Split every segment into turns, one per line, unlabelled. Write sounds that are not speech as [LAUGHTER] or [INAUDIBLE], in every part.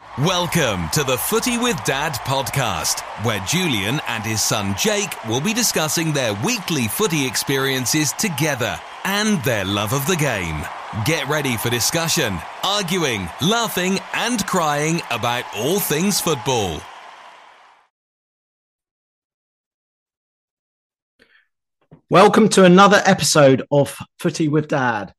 Welcome to the Footie with Dad podcast, where Julian and his son Jake will be discussing their weekly footy experiences together and their love of the game. Get ready for discussion, arguing, laughing, and crying about all things football.
Welcome to another episode of Footie with Dad.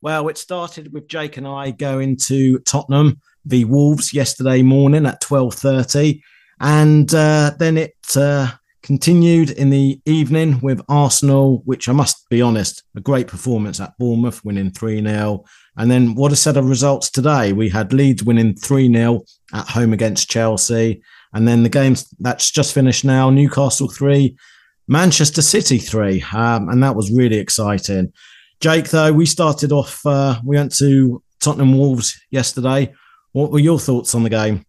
Well, it started with Jake and I going to Tottenham v Wolves yesterday morning at twelve thirty, and uh, then it uh, continued in the evening with Arsenal, which I must be honest, a great performance at Bournemouth, winning three 0 and then what a set of results today. We had Leeds winning 3 0 at home against Chelsea. And then the games that's just finished now Newcastle 3, Manchester City 3. Um, and that was really exciting. Jake, though, we started off, uh, we went to Tottenham Wolves yesterday. What were your thoughts on the game?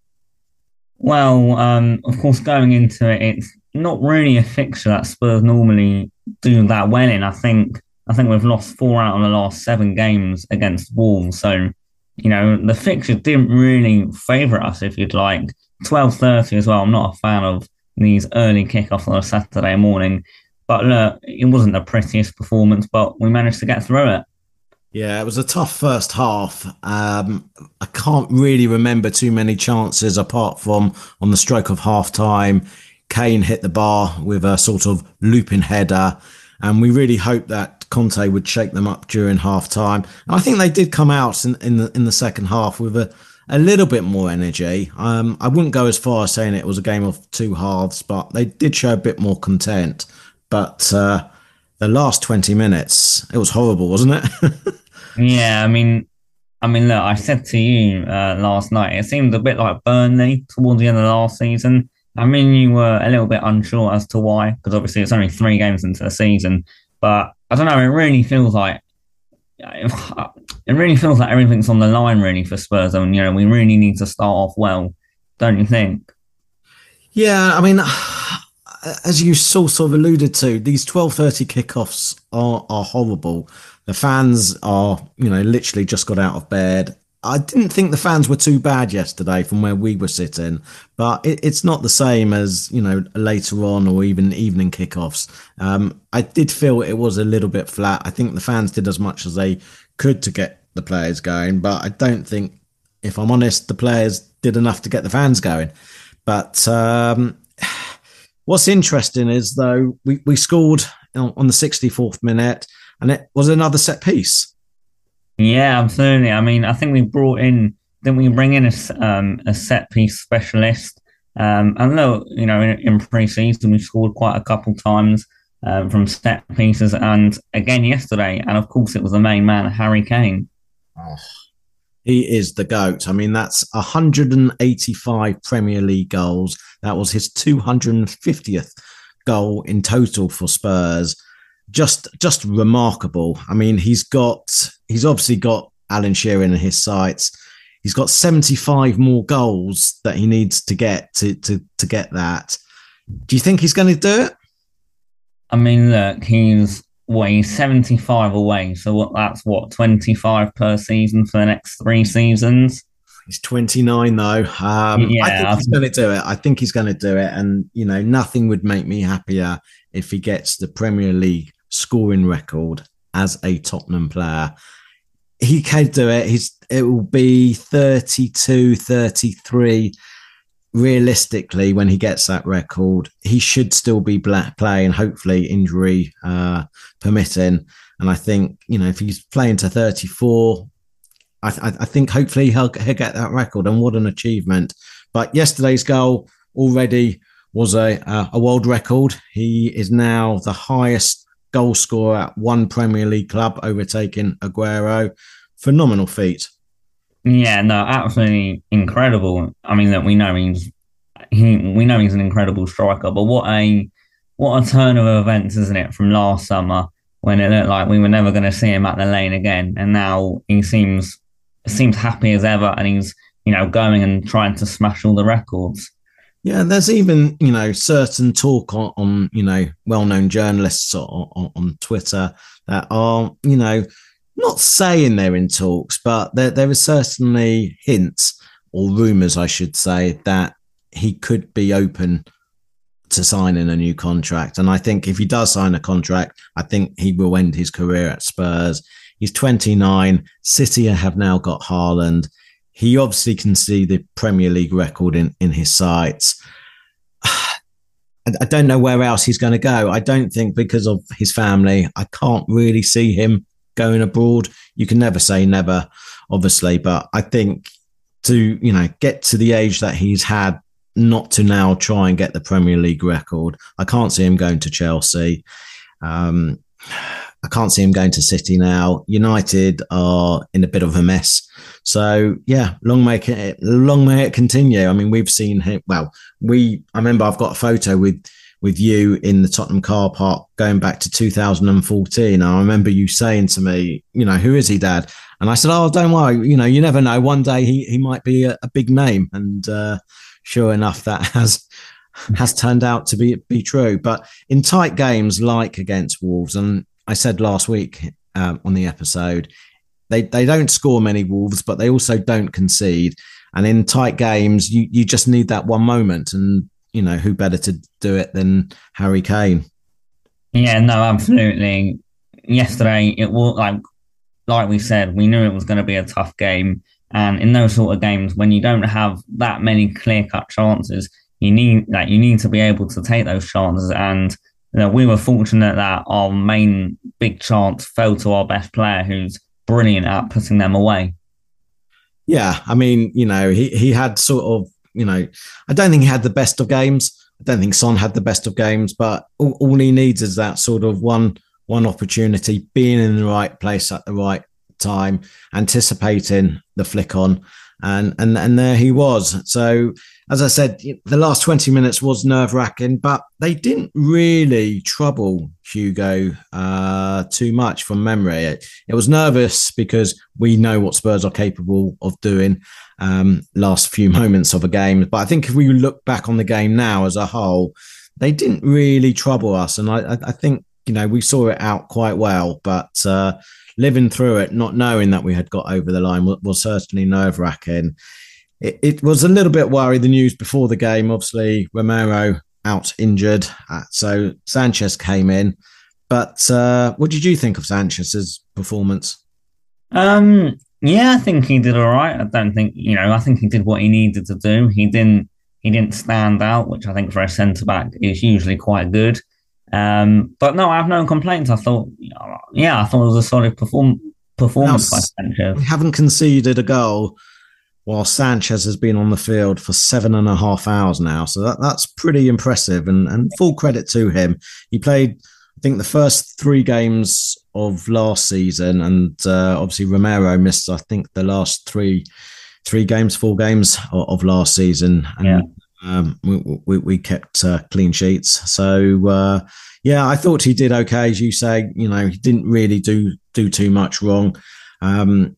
Well, um, of course, going into it, it's not really a fixture that Spurs normally do that well in. I think I think we've lost four out of the last seven games against Wolves. So, you know, the fixture didn't really favour us, if you'd like. 12.30 as well. I'm not a fan of these early kickoffs on a Saturday morning. But look, it wasn't the prettiest performance, but we managed to get through it.
Yeah, it was a tough first half. Um, I can't really remember too many chances apart from on the stroke of half time. Kane hit the bar with a sort of looping header. And we really hoped that Conte would shake them up during half time. And I think they did come out in, in the in the second half with a, a little bit more energy. Um, I wouldn't go as far as saying it was a game of two halves, but they did show a bit more content. But uh, the last 20 minutes, it was horrible, wasn't it? [LAUGHS]
yeah, I mean, I mean, look, I said to you uh, last night, it seemed a bit like Burnley towards the end of last season. I mean, you were a little bit unsure as to why, because obviously it's only three games into the season. But I don't know. It really feels like it really feels like everything's on the line, really, for Spurs. I mean, you know, we really need to start off well, don't you think?
Yeah, I mean, [SIGHS] as you sort of alluded to, these twelve thirty kickoffs are are horrible. The fans are, you know, literally just got out of bed. I didn't think the fans were too bad yesterday from where we were sitting, but it, it's not the same as you know later on or even evening kickoffs. Um, I did feel it was a little bit flat. I think the fans did as much as they could to get the players going, but I don't think, if I'm honest, the players did enough to get the fans going. But um, [SIGHS] what's interesting is though we, we scored on the 64th minute, and it was another set piece.
Yeah, absolutely. I mean, I think we brought in, didn't we bring in a, um, a set piece specialist? Um, and look, you know, in, in pre-season we scored quite a couple times um, from set pieces, and again yesterday, and of course it was the main man, Harry Kane. Oh,
he is the goat. I mean, that's 185 Premier League goals. That was his 250th goal in total for Spurs just just remarkable. I mean, he's got he's obviously got Alan Shearer in his sights. He's got 75 more goals that he needs to get to to to get that. Do you think he's going to do it?
I mean, look, he's he's 75 away, so what that's what 25 per season for the next three seasons.
He's 29 though. Um, yeah, I think he's going to do it. I think he's going to do it, and you know, nothing would make me happier if he gets the Premier League scoring record as a Tottenham player. He can do it. He's it will be 32, 33 realistically when he gets that record. He should still be playing, hopefully injury uh, permitting. And I think you know if he's playing to 34, I, I think hopefully he'll, he'll get that record. And what an achievement! But yesterday's goal already was a, a world record. He is now the highest goal scorer at one Premier League club, overtaking Aguero. Phenomenal feat.
Yeah, no, absolutely incredible. I mean, that we know he's he, we know he's an incredible striker, but what a what a turn of events, isn't it? From last summer when it looked like we were never going to see him at the lane again, and now he seems seems happy as ever, and he's you know going and trying to smash all the records.
Yeah, there's even you know certain talk on, on you know well-known journalists on, on, on Twitter that are you know not saying they're in talks, but there there is certainly hints or rumours, I should say, that he could be open to signing a new contract. And I think if he does sign a contract, I think he will end his career at Spurs. He's 29. City have now got Haaland. He obviously can see the Premier League record in, in his sights. [SIGHS] I don't know where else he's going to go. I don't think because of his family, I can't really see him going abroad. You can never say never, obviously, but I think to, you know, get to the age that he's had not to now try and get the Premier League record. I can't see him going to Chelsea. Um, I can't see him going to City now. United are in a bit of a mess. So yeah, long may it long may it continue. I mean, we've seen him. Well, we. I remember I've got a photo with with you in the Tottenham car park going back to 2014. I remember you saying to me, you know, who is he, Dad? And I said, oh, don't worry. You know, you never know. One day he he might be a, a big name. And uh, sure enough, that has has turned out to be be true. But in tight games like against Wolves, and I said last week um, on the episode, they they don't score many Wolves, but they also don't concede. And in tight games, you you just need that one moment, and you know who better to do it than Harry Kane.
Yeah, no, absolutely. Yesterday, it was like like we said, we knew it was going to be a tough game. And in those sort of games, when you don't have that many clear cut chances, you need like you need to be able to take those chances. And you know, we were fortunate that our main big chance fell to our best player, who's brilliant at putting them away.
Yeah, I mean, you know, he he had sort of, you know, I don't think he had the best of games. I don't think Son had the best of games, but all, all he needs is that sort of one one opportunity, being in the right place at the right time, anticipating the flick on, and and and there he was. So as I said, the last 20 minutes was nerve wracking, but they didn't really trouble Hugo uh, too much from memory. It, it, was nervous because we know what Spurs are capable of doing um, last few [LAUGHS] moments of a game. But I think if we look back on the game now as a whole, they didn't really trouble us. And I, I think, you know, we saw it out quite well. But uh, living through it, not knowing that we had got over the line was, was certainly nerve wracking. It, it, was a little bit worried the news before the game. Obviously, Romero out injured, uh, so Sanchez came in. But uh, what did you think of Sanchez's performance?
Um, yeah, I think he did all right. I don't think you know. I think he did what he needed to do. He didn't. He didn't stand out, which I think for a centre back is usually quite good. Um, but no, I have no complaints. I thought, yeah, I thought it was a solid perform- performance now, by Sanchez.
We haven't conceded a goal while Sanchez has been on the field for seven and a half hours now. So that, that's pretty impressive and, and full credit to him. He played, I think, the first three games of last season, and uh, obviously Romero missed, I think, the last three three games, four games of, of last season. And yeah. Um, we, we, we, kept uh, clean sheets. So uh, yeah, I thought he did okay, as you say. You know, he didn't really do do too much wrong. Um,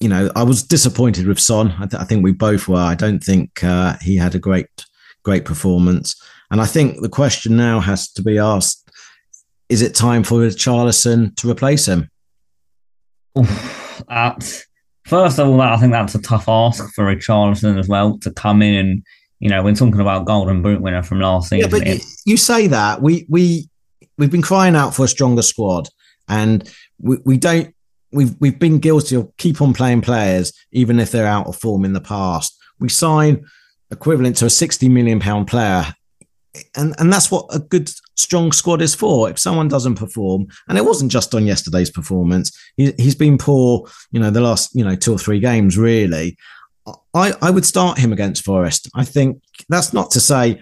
you know, I was disappointed with Son. I, th- I think we both were. I don't think uh, he had a great great performance. And I think the question now has to be asked: Is it time for Charlison to replace him?
At, first of all, I think that's a tough ask for Richarlison as well to come in and you know, we're talking about Golden Boot winner from last season.
Yeah, but you, you, say that we we we've been crying out for a stronger squad, and we, we don't. We've we've been guilty of keep on playing players even if they're out of form in the past. We sign equivalent to a sixty million pound player, and and that's what a good strong squad is for. If someone doesn't perform, and it wasn't just on yesterday's performance, he, he's been poor. You know, the last you know two or three games really. I, I would start him against Forest. I think that's not to say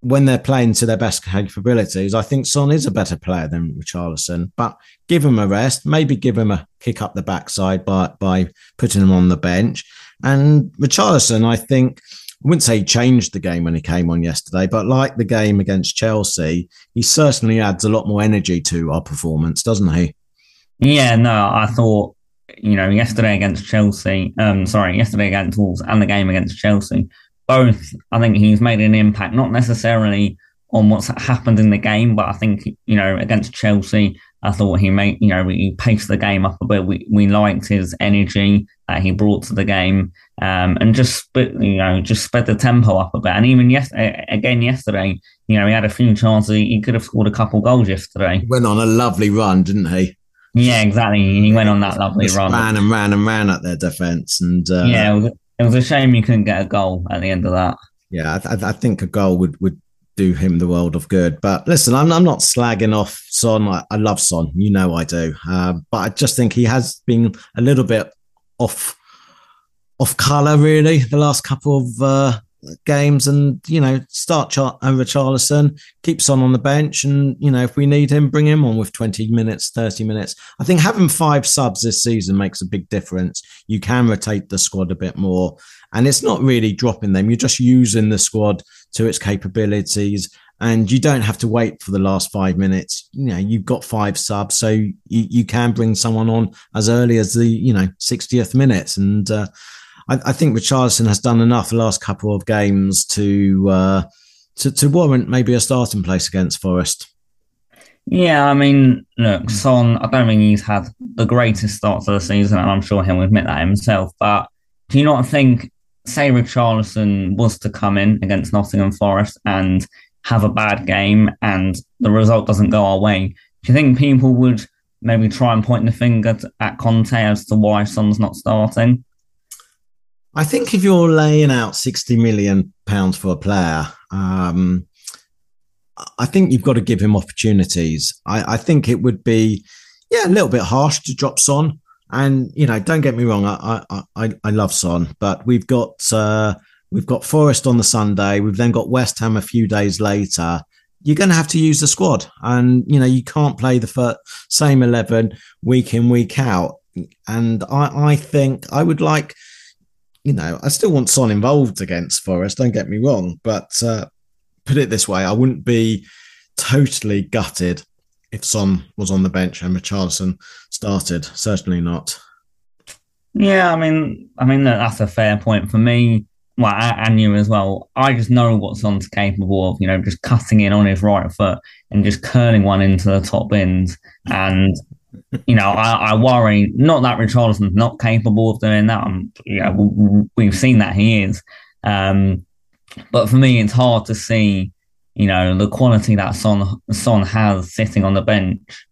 when they're playing to their best capabilities. I think Son is a better player than Richarlison, but give him a rest, maybe give him a kick up the backside by, by putting him on the bench. And Richarlison, I think, I wouldn't say he changed the game when he came on yesterday, but like the game against Chelsea, he certainly adds a lot more energy to our performance, doesn't he?
Yeah, no, I thought, you know, yesterday against Chelsea, um, sorry, yesterday against Wolves and the game against Chelsea, both, I think he's made an impact, not necessarily on what's happened in the game, but I think, you know, against Chelsea, I thought he made, you know, he paced the game up a bit. We, we liked his energy that he brought to the game um, and just, you know, just sped the tempo up a bit. And even yes, again yesterday, you know, he had a few chances. He could have scored a couple goals yesterday.
He went on a lovely run, didn't he?
Yeah, exactly. He went on that lovely
Just
run.
Ran and ran and ran at their defence, and uh,
yeah, it was, a shame you couldn't get a goal at the end of that.
Yeah, I, th- I think a goal would would do him the world of good. But listen, I'm, I'm not slagging off Son. I, I love Son. You know I do. Uh, but I just think he has been a little bit off off colour, really, the last couple of uh, games. And, you know, start Char- over Charlison, keep Son on the bench. And, you know, if we need him, bring him on with 20 minutes, 30 minutes. I think having five subs this season makes a big difference. You can rotate the squad a bit more. And it's not really dropping them. You're just using the squad to its capabilities and you don't have to wait for the last five minutes. You know, you've got five subs, so you, you can bring someone on as early as the you know 60th minutes. And uh, I, I, think Richarlison has done enough the last couple of games to uh, to, to warrant maybe a starting place against Forest.
Yeah, I mean, look, Son. I don't think he's had the greatest start to the season, and I'm sure he'll admit that himself. But do you not think, say, Richarlison was to come in against Nottingham Forest and have a bad game and the result doesn't go our way, do you think people would maybe try and point the finger at Conte as to why Son's not starting?
I think if you're laying out 60 million pounds for a player, um, I think you've got to give him opportunities. I, I, think it would be, yeah, a little bit harsh to drop Son. And you know, don't get me wrong, I I, I I love Son, but we've got uh, We've got Forest on the Sunday. We've then got West Ham a few days later. You're going to have to use the squad, and you know you can't play the first, same eleven week in week out. And I, I think I would like, you know, I still want Son involved against Forest. Don't get me wrong, but uh, put it this way, I wouldn't be totally gutted if Son was on the bench and Richarlison started. Certainly not.
Yeah, I mean, I mean that's a fair point for me well, and you as well. I just know what Son's capable of, you know, just cutting in on his right foot and just curling one into the top bins. And, you know, I, I worry not that Richarlison's not capable of doing that. Um, you know, we've seen that he is. Um, but for me, it's hard to see, you know, the quality that Son Son has sitting on the bench.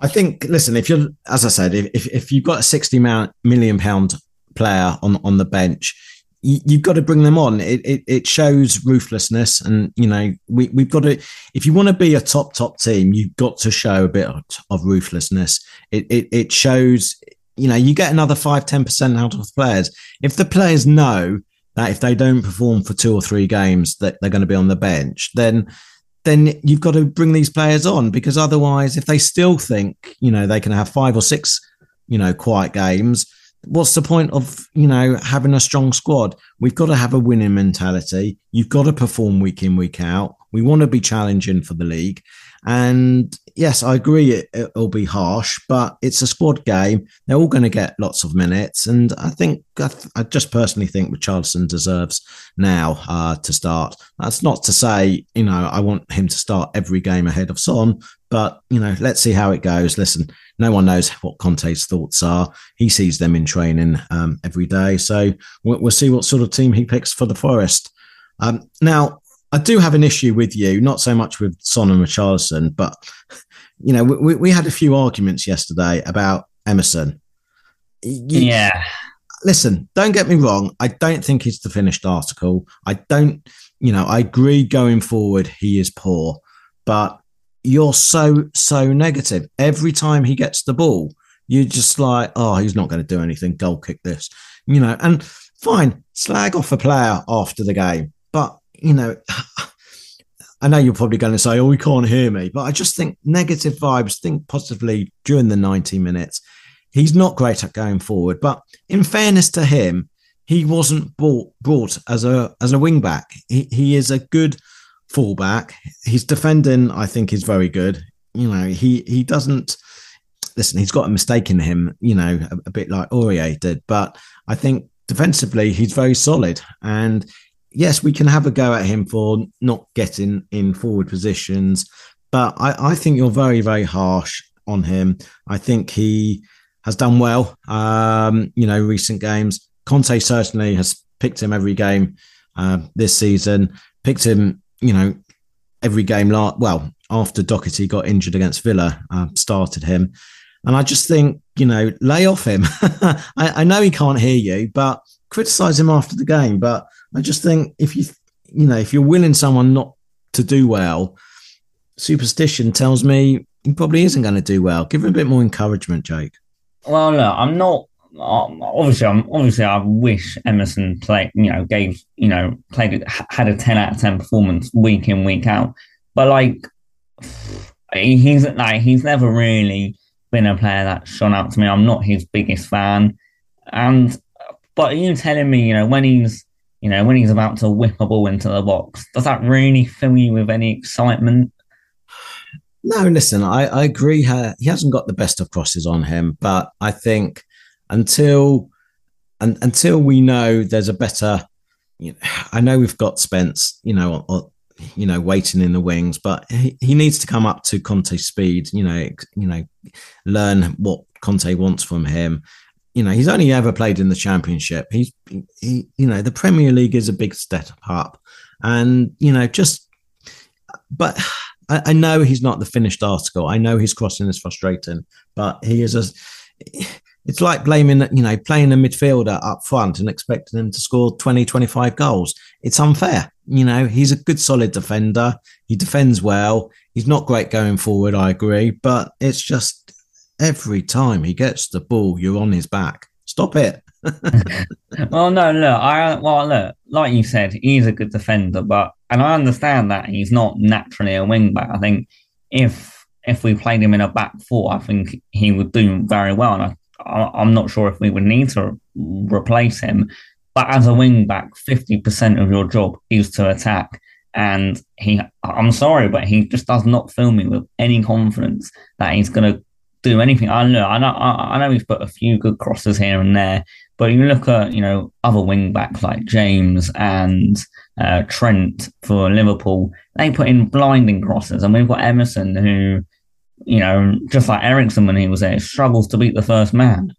I think, listen, if you're, as I said, if, if you've got a 60 million pound player on on the bench, you, have got to bring them on. It, it, it shows ruthlessness, and you know we we've got to. If you want to be a top top team, you've got to show a bit of, of ruthlessness. It, it it shows. You know, you get another five ten percent out of the players if the players know that if they don't perform for two or three games that they're going to be on the bench, then then you've got to bring these players on because otherwise, if they still think you know they can have five or six you know quiet games what's the point of you know having a strong squad? We've got to have a winning mentality. You've got to perform week in week out. We want to be challenging for the league. And yes i agree it, it'll be harsh but it's a squad game they're all going to get lots of minutes and i think i, th- I just personally think Richarlison deserves now uh, to start that's not to say you know i want him to start every game ahead of son but you know let's see how it goes listen no one knows what Conte's thoughts are. He sees them in training um, every day. So we'll, we'll, see what sort of team he picks for the Forest. Um, now, I do have an issue with you, not so much with Son and Richarlison, but [LAUGHS] you know, we, we had a few arguments yesterday about Emerson.
You, yeah.
Listen, don't get me wrong. I don't think it's the finished article. I don't, you know, I agree going forward, he is poor, but you're so so negative every time he gets the ball you're just like oh he's not going to do anything goal kick this you know and fine slag off a player after the game but you know [SIGHS] I know you're probably going to say, "Oh, you can't hear me," but I just think negative vibes. Think positively during the 90 minutes. he's not great at going forward. But in fairness to him, he wasn't bought, brought as a as a wing back. He he is a good fullback. His defending, I think, is very good. You know, he he doesn't listen. He's got a mistake in him. You know, a, a bit like Aurier did, but I think defensively he's very solid. And yes, we can have a go at him for not getting in forward positions, but I, I think you're very very harsh on him. I think he has done well. Um, you know, recent games. Conte certainly has picked him every game uh, this season. Picked him, you know, every game. La- well, after Doherty got injured against Villa, uh, started him, and I just think, you know, lay off him. [LAUGHS] I, I know he can't hear you, but criticize him after the game. But I just think if you, you know, if you're willing someone not to do well, superstition tells me he probably isn't going to do well. Give him a bit more encouragement, Jake.
Well, look, I'm not. Obviously, I'm obviously I wish Emerson played. You know, gave you know played had a ten out of ten performance week in week out. But like, he's like he's never really been a player that shone out to me. I'm not his biggest fan, and but you telling me you know when he's you know when he's about to whip a ball into the box, does that really fill you with any excitement?
No, listen, I, I agree. He hasn't got the best of crosses on him, but I think until and until we know there's a better, you know, I know we've got Spence, you know, or, you know, waiting in the wings, but he, he needs to come up to Conte's speed. You know, you know, learn what Conte wants from him. You know, he's only ever played in the Championship. He's, he, you know, the Premier League is a big step up, and you know, just, but I, I, know he's not the finished article. I know his crossing is frustrating, but he is a. It's like blaming, you know, playing a midfielder up front and expecting him to score 20, 25 goals. It's unfair. You know, he's a good, solid defender. He defends well. He's not great going forward, I agree, but it's just every time he gets the ball, you're on his back. Stop it. [LAUGHS]
well, no, look, I well, look, like you said, he's a good defender, but and I understand that he's not naturally a wing back. I think if if we played him in a back four, I think he would do very well. And I, I'm not sure if we would need to replace him. But as a wing back, fifty percent of your job is to attack. And he, I'm sorry, but he just does not fill me with any confidence that he's going to do anything. I know, I know, I know he's put a few good crosses here and there, but you look at, you know, other wing backs like James and uh, Trent for Liverpool, they put in blinding crosses. And we've got Emerson who, you know, just like Eriksen when he was there, struggles to beat the first man.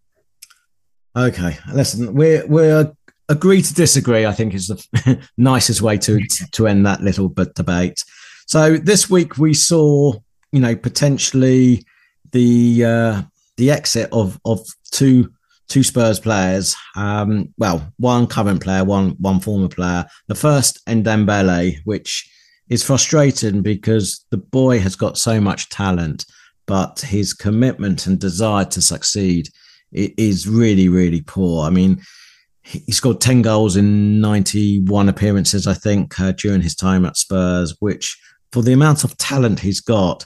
Okay, listen, we're we're agree to disagree. I think is the [LAUGHS] nicest way to to end that little bit debate. So this week we saw, you know, potentially the uh, the exit of of two two Spurs players. Um, well, one current player, one one former player. The first Ndombele, which is frustrating because the boy has got so much talent, but his commitment and desire to succeed is really, really poor. I mean, he scored 10 goals in 91 appearances, I think, uh, during his time at Spurs, which for the amount of talent he's got,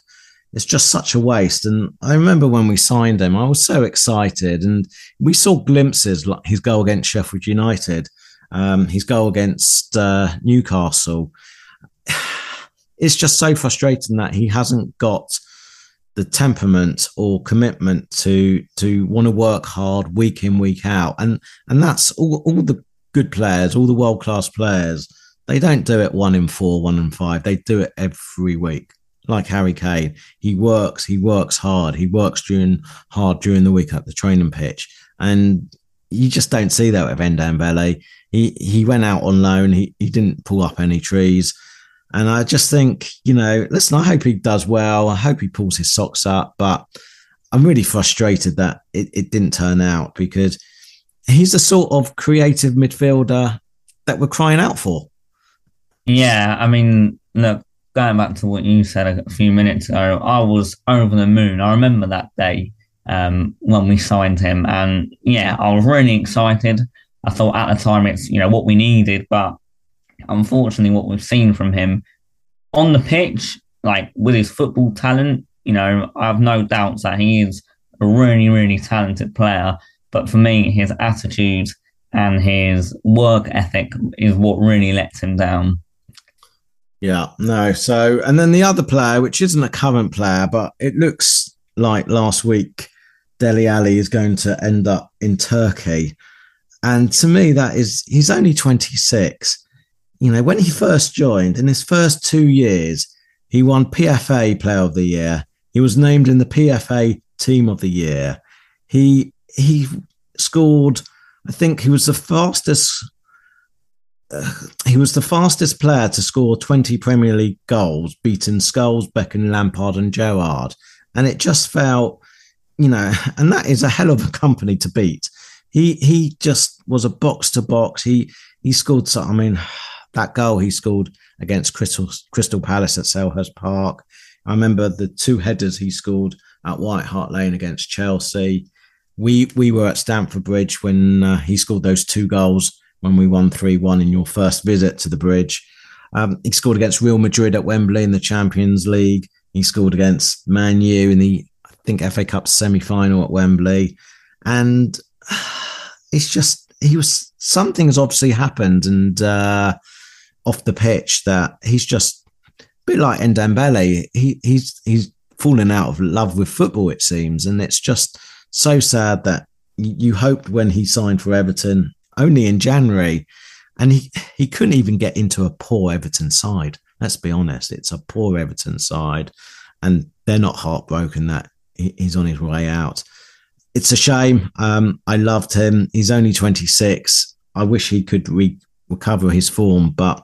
it's just such a waste. And I remember when we signed him, I was so excited, and we saw glimpses like his goal against Sheffield United, um, his goal against uh, Newcastle. [SIGHS] It's just so frustrating that he hasn't got the temperament or commitment to to want to work hard week in week out, and and that's all, all the good players, all the world class players. They don't do it one in four, one in five. They do it every week like Harry Kane. He works, he works hard, he works during hard during the week at the training pitch. And you just don't see that with Ndombele. He he went out on loan, he, he didn't pull up any trees. And I just think, you know, listen, I hope he does well. I hope he pulls his socks up, but I'm really frustrated that it, it didn't turn out because he's the sort of creative midfielder that we're crying out for.
Yeah, I mean, look, going back to what you said a few minutes ago, I was over the moon. I remember that day um, when we signed him, and yeah, I was really excited. I thought at the time it's you know what we needed, but unfortunately, what we've seen from him on the pitch, like with his football talent, you know, I have no doubts that he is a really, really talented player. But for me, his attitude and his work ethic is what really lets him down.
Yeah, no. So, and then the other player, which isn't a current player, but it looks like last week, Dele Alli is going to end up in Turkey. And to me, that is, he's only 26. You know, when he first joined, in his first two years, he won PFA Player of the Year. He was named in the PFA Team of the Year. He he scored. I think he was the fastest. He was the fastest player to score 20 Premier League goals, beating Scholes, Beckham, Lampard, and Gerrard. And it just felt, you know, [LAUGHS] and that is a hell of a company to beat. He he just was a box to box. He he scored. So, I mean, [SIGHS] that goal he scored against Crystal Crystal Palace at Selhurst Park. I remember the two headers he scored at White Hart Lane against Chelsea. We we were at Stamford Bridge when uh, he scored those two goals when we won three one in your first visit to the bridge. Um, he scored against Real Madrid at Wembley in the Champions League. He scored against Man U in the I think FA Cup semi final at Wembley, and [SIGHS] it's just he was something has obviously happened and uh, off the pitch that he's just a bit like Ndombele. He he's he's fallen out of love with football, it seems, and it's just so sad that you hoped when he signed for Everton only in January, and he he couldn't even get into a poor Everton side. Let's be honest, it's a poor Everton side, and they're not heartbroken that he's on his way out. It's a shame. Um, I loved him. He's only 26. I wish he could re- recover his form, but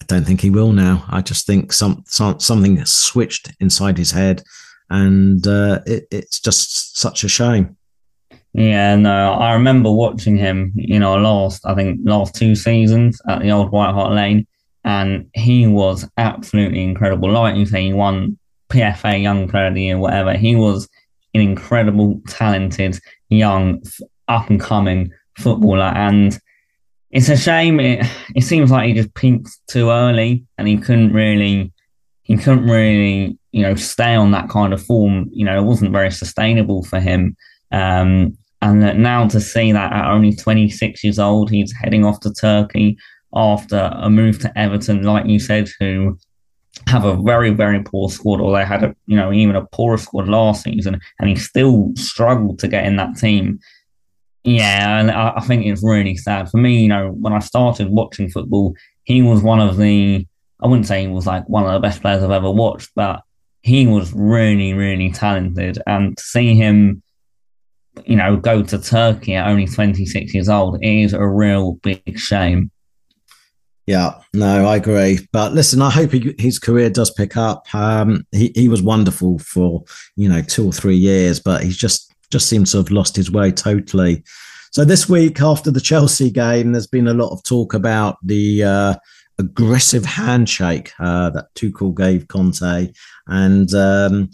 I don't think he will now. I just think some, some something switched inside his head, and uh, it, it's just such a shame.
Yeah, no, I remember watching him. You know, last I think last two seasons at the old White Hart Lane, and he was absolutely incredible. Like you say, he won PFA Young Player of the Year, whatever. He was an incredible, talented, young, up and coming footballer, and it's a shame. It it seems like he just peaked too early, and he couldn't really he couldn't really you know stay on that kind of form. You know, it wasn't very sustainable for him. Um, and now to see that at only 26 years old, he's heading off to Turkey after a move to Everton, like you said, who have a very, very poor squad, or they had a, you know, even a poorer squad last season, and he still struggled to get in that team. Yeah, and I, I think it's really sad for me. You know, when I started watching football, he was one of the I wouldn't say he was like one of the best players I've ever watched, but he was really, really talented. And to see him, you know, go to Turkey at only 26 years old is a real big shame.
Yeah, no, I agree. But listen, I hope he, his career does pick up. Um, he he was wonderful for you know two or three years, but he's just just seems to have lost his way totally. So this week after the Chelsea game, there's been a lot of talk about the uh, aggressive handshake uh, that Tuchel gave Conte, and um,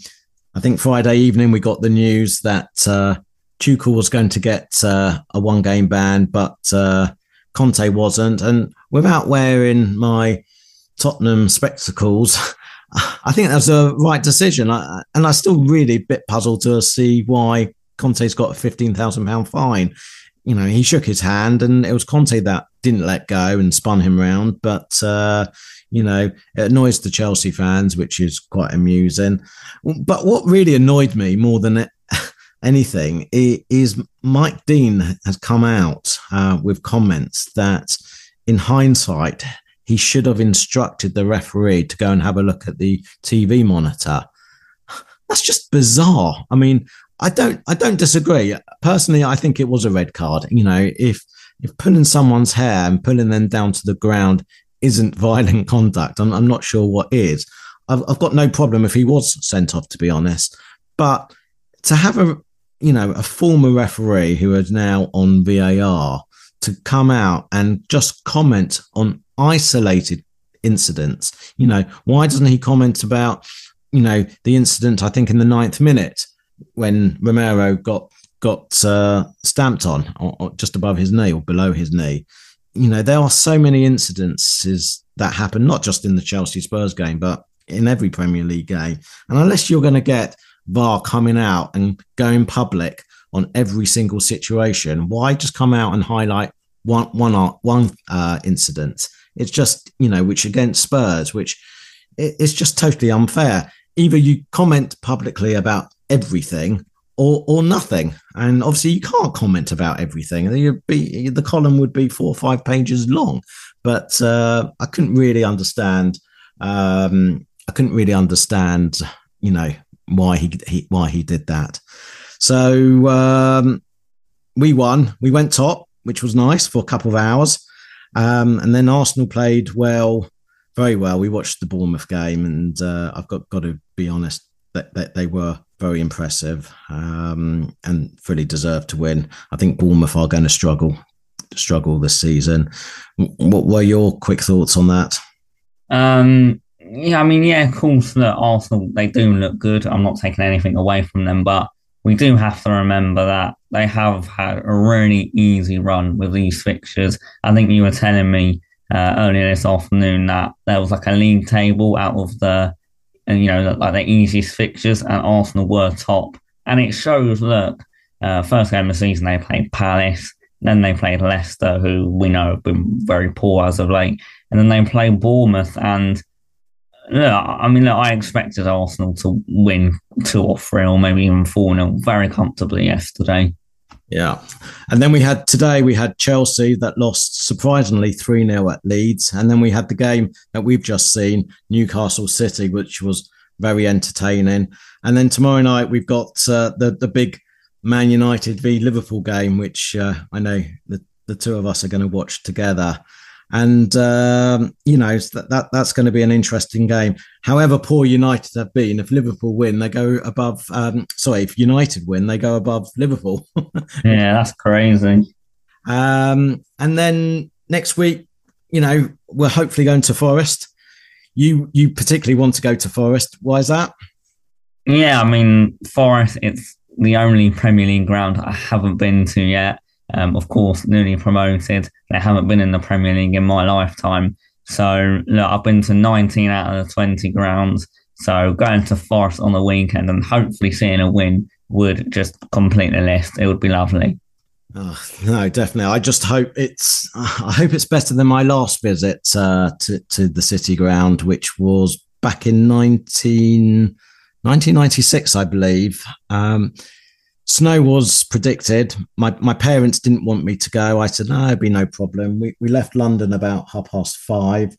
I think Friday evening we got the news that uh, Tuchel was going to get uh, a one-game ban, but uh, Conte wasn't. And without wearing my Tottenham spectacles. [LAUGHS] I think that's a right decision, I, and I'm still really a bit puzzled to see why Conte's got a fifteen thousand pound fine. You know, he shook his hand, and it was Conte that didn't let go and spun him round. But uh, you know, it annoys the Chelsea fans, which is quite amusing. But what really annoyed me more than anything is Mike Dean has come out uh, with comments that, in hindsight, he should have instructed the referee to go and have a look at the TV monitor. That's just bizarre. I mean, I don't I don't disagree. Personally, I think it was a red card. You know, if if pulling someone's hair and pulling them down to the ground isn't violent conduct, I'm, I'm not sure what is. I've, I've got no problem if he was sent off, to be honest. But to have a you know a former referee who is now on VAR to come out and just comment on isolated incidents, you know, why doesn't he comment about you know the incident? I think in the ninth minute when Romero got got uh, stamped on or, or just above his knee or below his knee. You know, there are so many incidences that happen, not just in the Chelsea Spurs game, but in every Premier League game. And unless you're going to get VAR coming out and going public on every single situation? Why just come out and highlight one one one uh, incident? It's just you know which against Spurs, which it's just totally unfair. Either you comment publicly about everything or or nothing. And obviously, you can't comment about everything. Be, the column would be four or five pages long. But uh, I couldn't really understand. Um, I couldn't really understand, you know, why he, he why he did that. So um, we won. We went top, which was nice for a couple of hours. Um, and then Arsenal played well, very well. We watched the Bournemouth game, and uh, I've got got to be honest that, that they were very impressive um, and fully deserved to win. I think Bournemouth are going to struggle struggle this season. What were your quick thoughts on that?
Um, yeah, I mean, yeah, of course, that Arsenal they do look good. I'm not taking anything away from them, but we do have to remember that they have had a really easy run with these fixtures. I think you were telling me uh, earlier this afternoon that there was like a league table out of the, you know, like the easiest fixtures, and Arsenal were top. And it shows. Look, uh, first game of the season they played Palace. Then they played Leicester, who we know have been very poor as of late. And then they played Bournemouth. And look, I mean, look, I expected Arsenal to win two or three, or maybe even four nil very comfortably yesterday.
Yeah. And then we had today, we had Chelsea that lost surprisingly 3 0 at Leeds. And then we had the game that we've just seen, Newcastle City, which was very entertaining. And then tomorrow night, we've got uh, the, the big Man United v Liverpool game, which uh, I know the, the two of us are going to watch together. And um, you know that, that that's going to be an interesting game. However poor United have been, if Liverpool win, they go above. Um, sorry, if United win, they go above Liverpool. [LAUGHS]
yeah, that's crazy.
Um, and then next week, you know, we're hopefully going to Forest. You you particularly want to go to Forest. Why is that?
Yeah, I mean Forest. It's the only Premier League ground I haven't been to yet. Um, of course, newly promoted. They haven't been in the Premier League in my lifetime. So, look, I've been to 19 out of the 20 grounds. So, going to Forest on the weekend and hopefully seeing a win would just complete the list. It would be lovely.
Oh, no, definitely. I just hope it's. I hope it's better than my last visit uh, to to the City Ground, which was back in 19- 1996, I believe. Um, snow was predicted. My my parents didn't want me to go. I said, no, it'd be no problem. We we left London about half past five.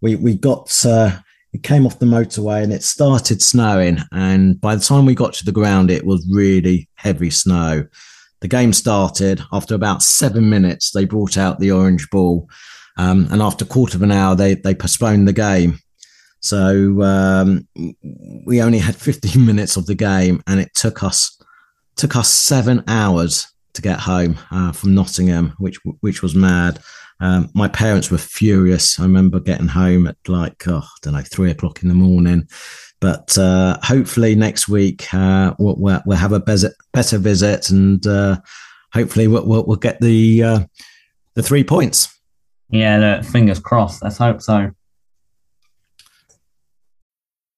We we got uh, it came off the motorway and it started snowing. And by the time we got to the ground, it was really heavy snow. The game started after about seven minutes. They brought out the orange ball, um, and after a quarter of an hour, they they postponed the game. So um, we only had 15 [LAUGHS] minutes of the game, and it took us took us seven hours to get home uh, from Nottingham, which which was mad. Um, my parents were furious. I remember getting home at like oh, I don't know three o'clock in the morning. But uh, hopefully next week uh, we'll, we'll, have a better, better visit, and uh, hopefully we'll, we'll, get the uh, the three points.
Yeah, fingers crossed. Let's hope so.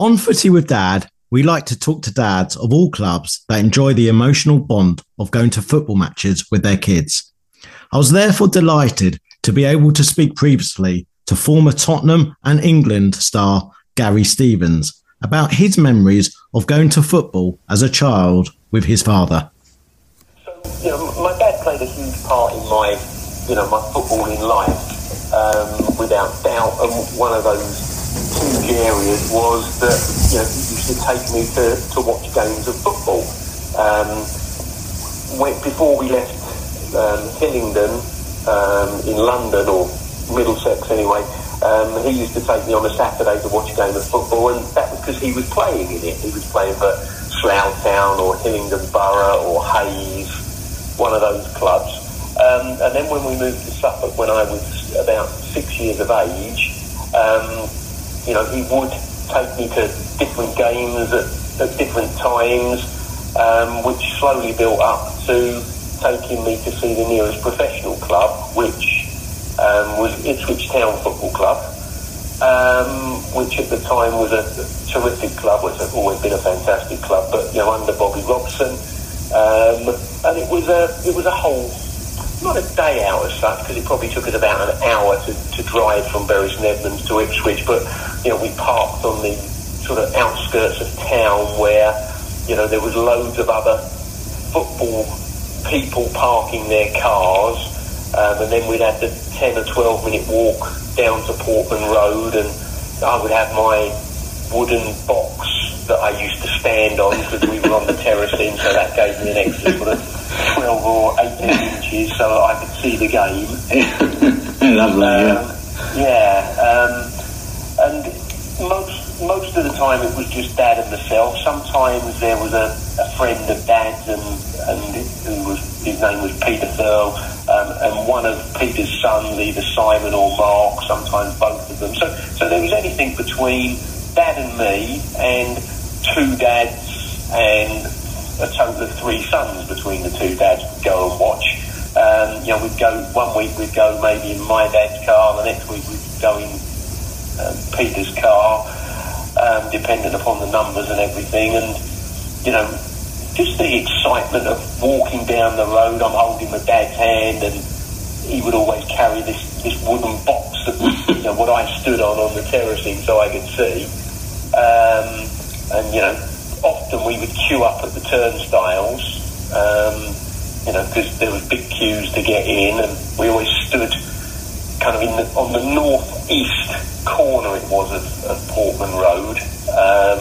On Footie with Dad, we like to talk to dads of all clubs that enjoy the emotional bond of going to football matches with their kids. I was therefore delighted to be able to speak previously to former Tottenham and England star Gary Stevens about his memories of going to football as a child with his father.
So, you know, my dad played a huge part in my, you know, my footballing life, um, without doubt, and one of those huge areas was that you know he used to take me to, to watch games of football. Um, when, before we left um, Hillingdon um, in London or Middlesex anyway, Um, he used to take me on a Saturday to watch a game of football, and that was because he was playing in it. He was playing for Slough Town or Hillingdon Borough or Hayes, one of those clubs. Um, and then when we moved to Suffolk when I was about six years of age, um, you know, he would take me to different games at, at different times, um, which slowly built up to taking me to see the nearest professional club, which um, was Ipswich Town Football Club, um, which at the time was a terrific club, which has always been a fantastic club, but you know under Bobby Robson, um, and it was a it was a whole not a day out as such because it probably took us about an hour to, to drive from Bury St Edmunds to Ipswich, but you know we parked on the sort of outskirts of town where you know there was loads of other football people parking their cars um, and then we'd have the 10 or 12 minute walk down to Portman Road, and I would have my wooden box that I used to stand on because we were on the terracing, so that gave me an extra sort of 12 or 18 inches so that I could see the game. [LAUGHS]
Lovely, um,
yeah. Yeah, um, and most most of the time it was just Dad and myself. Sometimes there was a, a friend of Dad's and, and who was his name was Peter Thurl, um, and one of Peter's sons, either Simon or Mark, sometimes both of them. So, so there was anything between Dad and me, and two dads and a total of three sons between the two dads would go and watch. Um, you know, we'd go one week we'd go maybe in my dad's car, the next week we'd go in um, Peter's car, um, depending upon the numbers and everything. And you know, just the excitement of walking down the road. I'm holding my dad's hand, and he would always carry this, this wooden box that was, you know, what I stood on on the terracing so I could see. Um, and you know, often we would queue up at the turnstiles, um, you know, because there was big queues to get in, and we always stood kind of in the, on the northeast corner it was of, of Portman Road, um,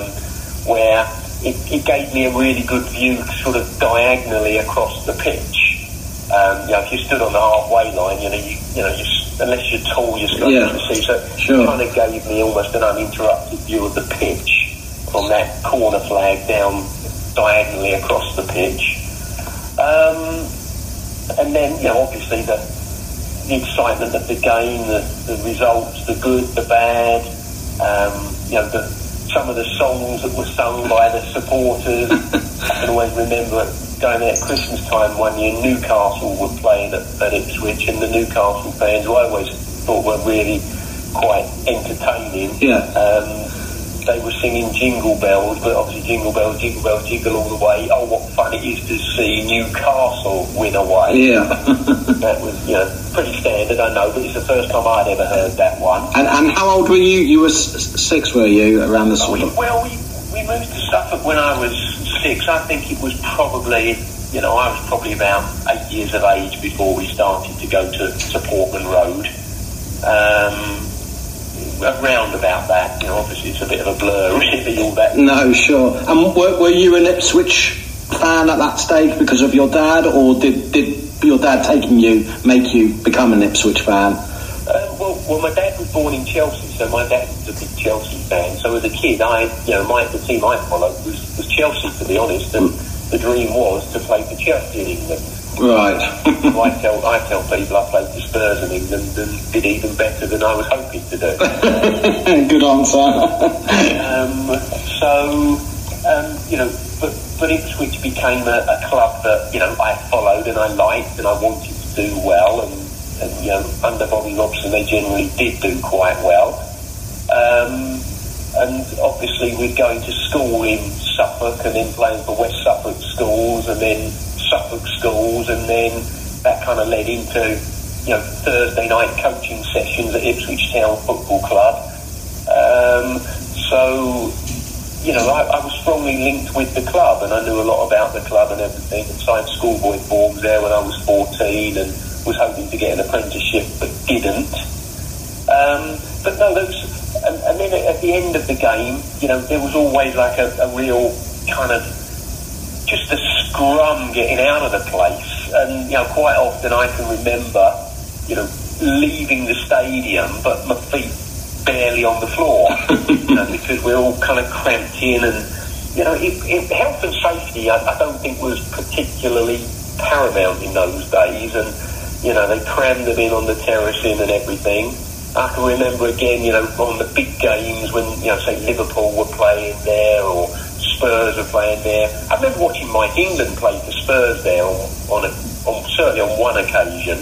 where it, it, gave me a really good view sort of diagonally across the pitch. Um, you know, if you stood on the halfway line, you know, you, you know, you, unless you're tall, you're struggling yeah, to see. So sure. it kind of gave me almost an uninterrupted view of the pitch from that corner flag down diagonally across the pitch. Um, and then, you know, obviously the, the excitement of the game, the, the results, the good, the bad, um, you know, the, some of the songs that were sung by the supporters. [LAUGHS] I can always remember going there at Christmas time one year, Newcastle were playing at, at Ipswich, and the Newcastle fans, who I always thought were really quite entertaining.
Yeah.
Um, they were singing Jingle Bells, but obviously Jingle Bells, Jingle Bells, Jingle all the way. Oh, what fun it is to see Newcastle win away.
Yeah. [LAUGHS]
that was, you know, pretty standard, I know, but it's the first time I'd ever heard that one.
And, and how old were you? You were six, were you, around the sort
of... Well, we, we moved to Suffolk when I was six. I think it was probably you know, I was probably about eight years of age before we started to go to, to Portman Road. Um, around about that. You know, obviously it's a bit of a blur, [LAUGHS] really, all that.
No, sure. And were, were you an Ipswich fan at that stage because of your dad, or did, did your dad taking you make you become an Ipswich fan?
Uh, well, well, my dad was born in Chelsea, so my dad was a big Chelsea fan. So as a kid, I, you know, my the team I followed was, was Chelsea, to be honest, and the dream was to play for Chelsea in England.
Right. [LAUGHS]
I tell I tell people I played for Spurs in England and did even better than I was hoping to do. [LAUGHS]
Good answer.
um, so um, you know, but but Ipswich became a, a, club that you know I followed and I liked and I wanted to do well and, and you know under Bobby Robson they generally did do quite well. Um, and obviously we're going to school in Suffolk and then playing for West Suffolk schools and then Suffolk schools, and then that kind of led into you know Thursday night coaching sessions at Ipswich Town Football Club. Um, so you know, I, I, was strongly linked with the club, and I knew a lot about the club and everything, and signed schoolboy forms there when I was 14, and was hoping to get an apprenticeship, but didn't. Um, but no, those, and, and, then at the end of the game, you know, there was always like a, a real kind of just a scrum getting out of the place. And, you know, quite often I can remember, you know, leaving the stadium, but my feet barely on the floor [LAUGHS] you know, because we're all kind of cramped in and you know, it, it, health and safety I, I don't think was particularly paramount in those days and you know, they crammed them in on the terracing and everything. I can remember again, you know, on the big games when, you know, say Liverpool were playing there or Spurs were playing there. I remember watching Mike England play for Spurs there on, on, a, on certainly on one occasion.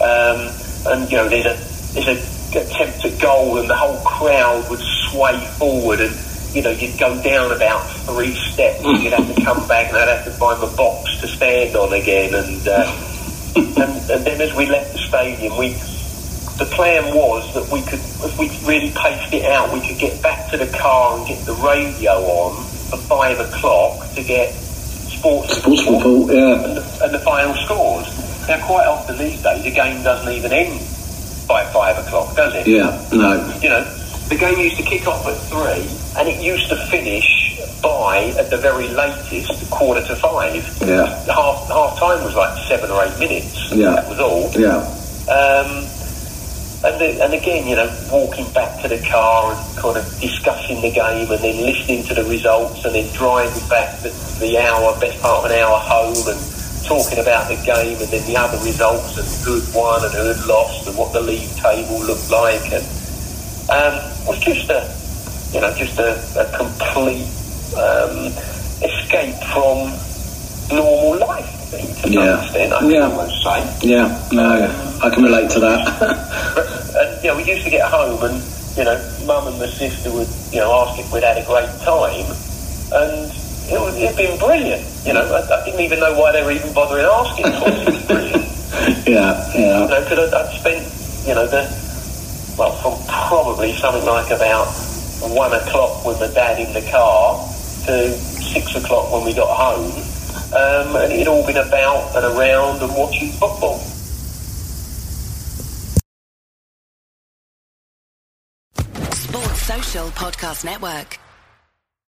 Um, and, you know, there's a, there's a attempt at goal and the whole crowd would sway forward and, you know, you'd go down about three steps and you'd have to come back and I'd have to find the box to stand on again and, uh, [LAUGHS] and, and then as we left the stadium, we the plan was that we could, if we really paced it out, we could get back to the car and get the radio on for five o'clock to get sports,
sports report, yeah,
and the, and the final scores. Now, quite often these days, the game doesn't even end by five o'clock, does it?
Yeah, no.
You know, the game used to kick off at three, and it used to finish by at the very latest quarter to five.
Yeah.
Half half time was like seven or eight minutes.
Yeah.
That was all.
Yeah.
Um, and, and again, you know, walking back to the car and kind of discussing the game and then listening to the results and then driving back the, the hour, best part of an hour home and talking about the game and then the other results and who had won and who had lost and what the league table looked like and um, was just a, you know, just a, a complete um, escape from normal life. To
Yeah.
some extent, I can
Yeah.
almost say.
Yeah, no, I can relate to that. [LAUGHS]
and you know, we used to get home, and you know, mum and my sister would, you know, ask if we'd had a great time, and it was it'd been brilliant. You know, I, I didn't even know why they were even bothering asking for it. Was brilliant. [LAUGHS]
yeah,
You
yeah,
know, because I'd, I'd spent, you know, the well, from probably something like about one o'clock with my dad in the car to six o'clock when we got home, um, and it'd all been about and around and watching football.
Sports Social Podcast Network.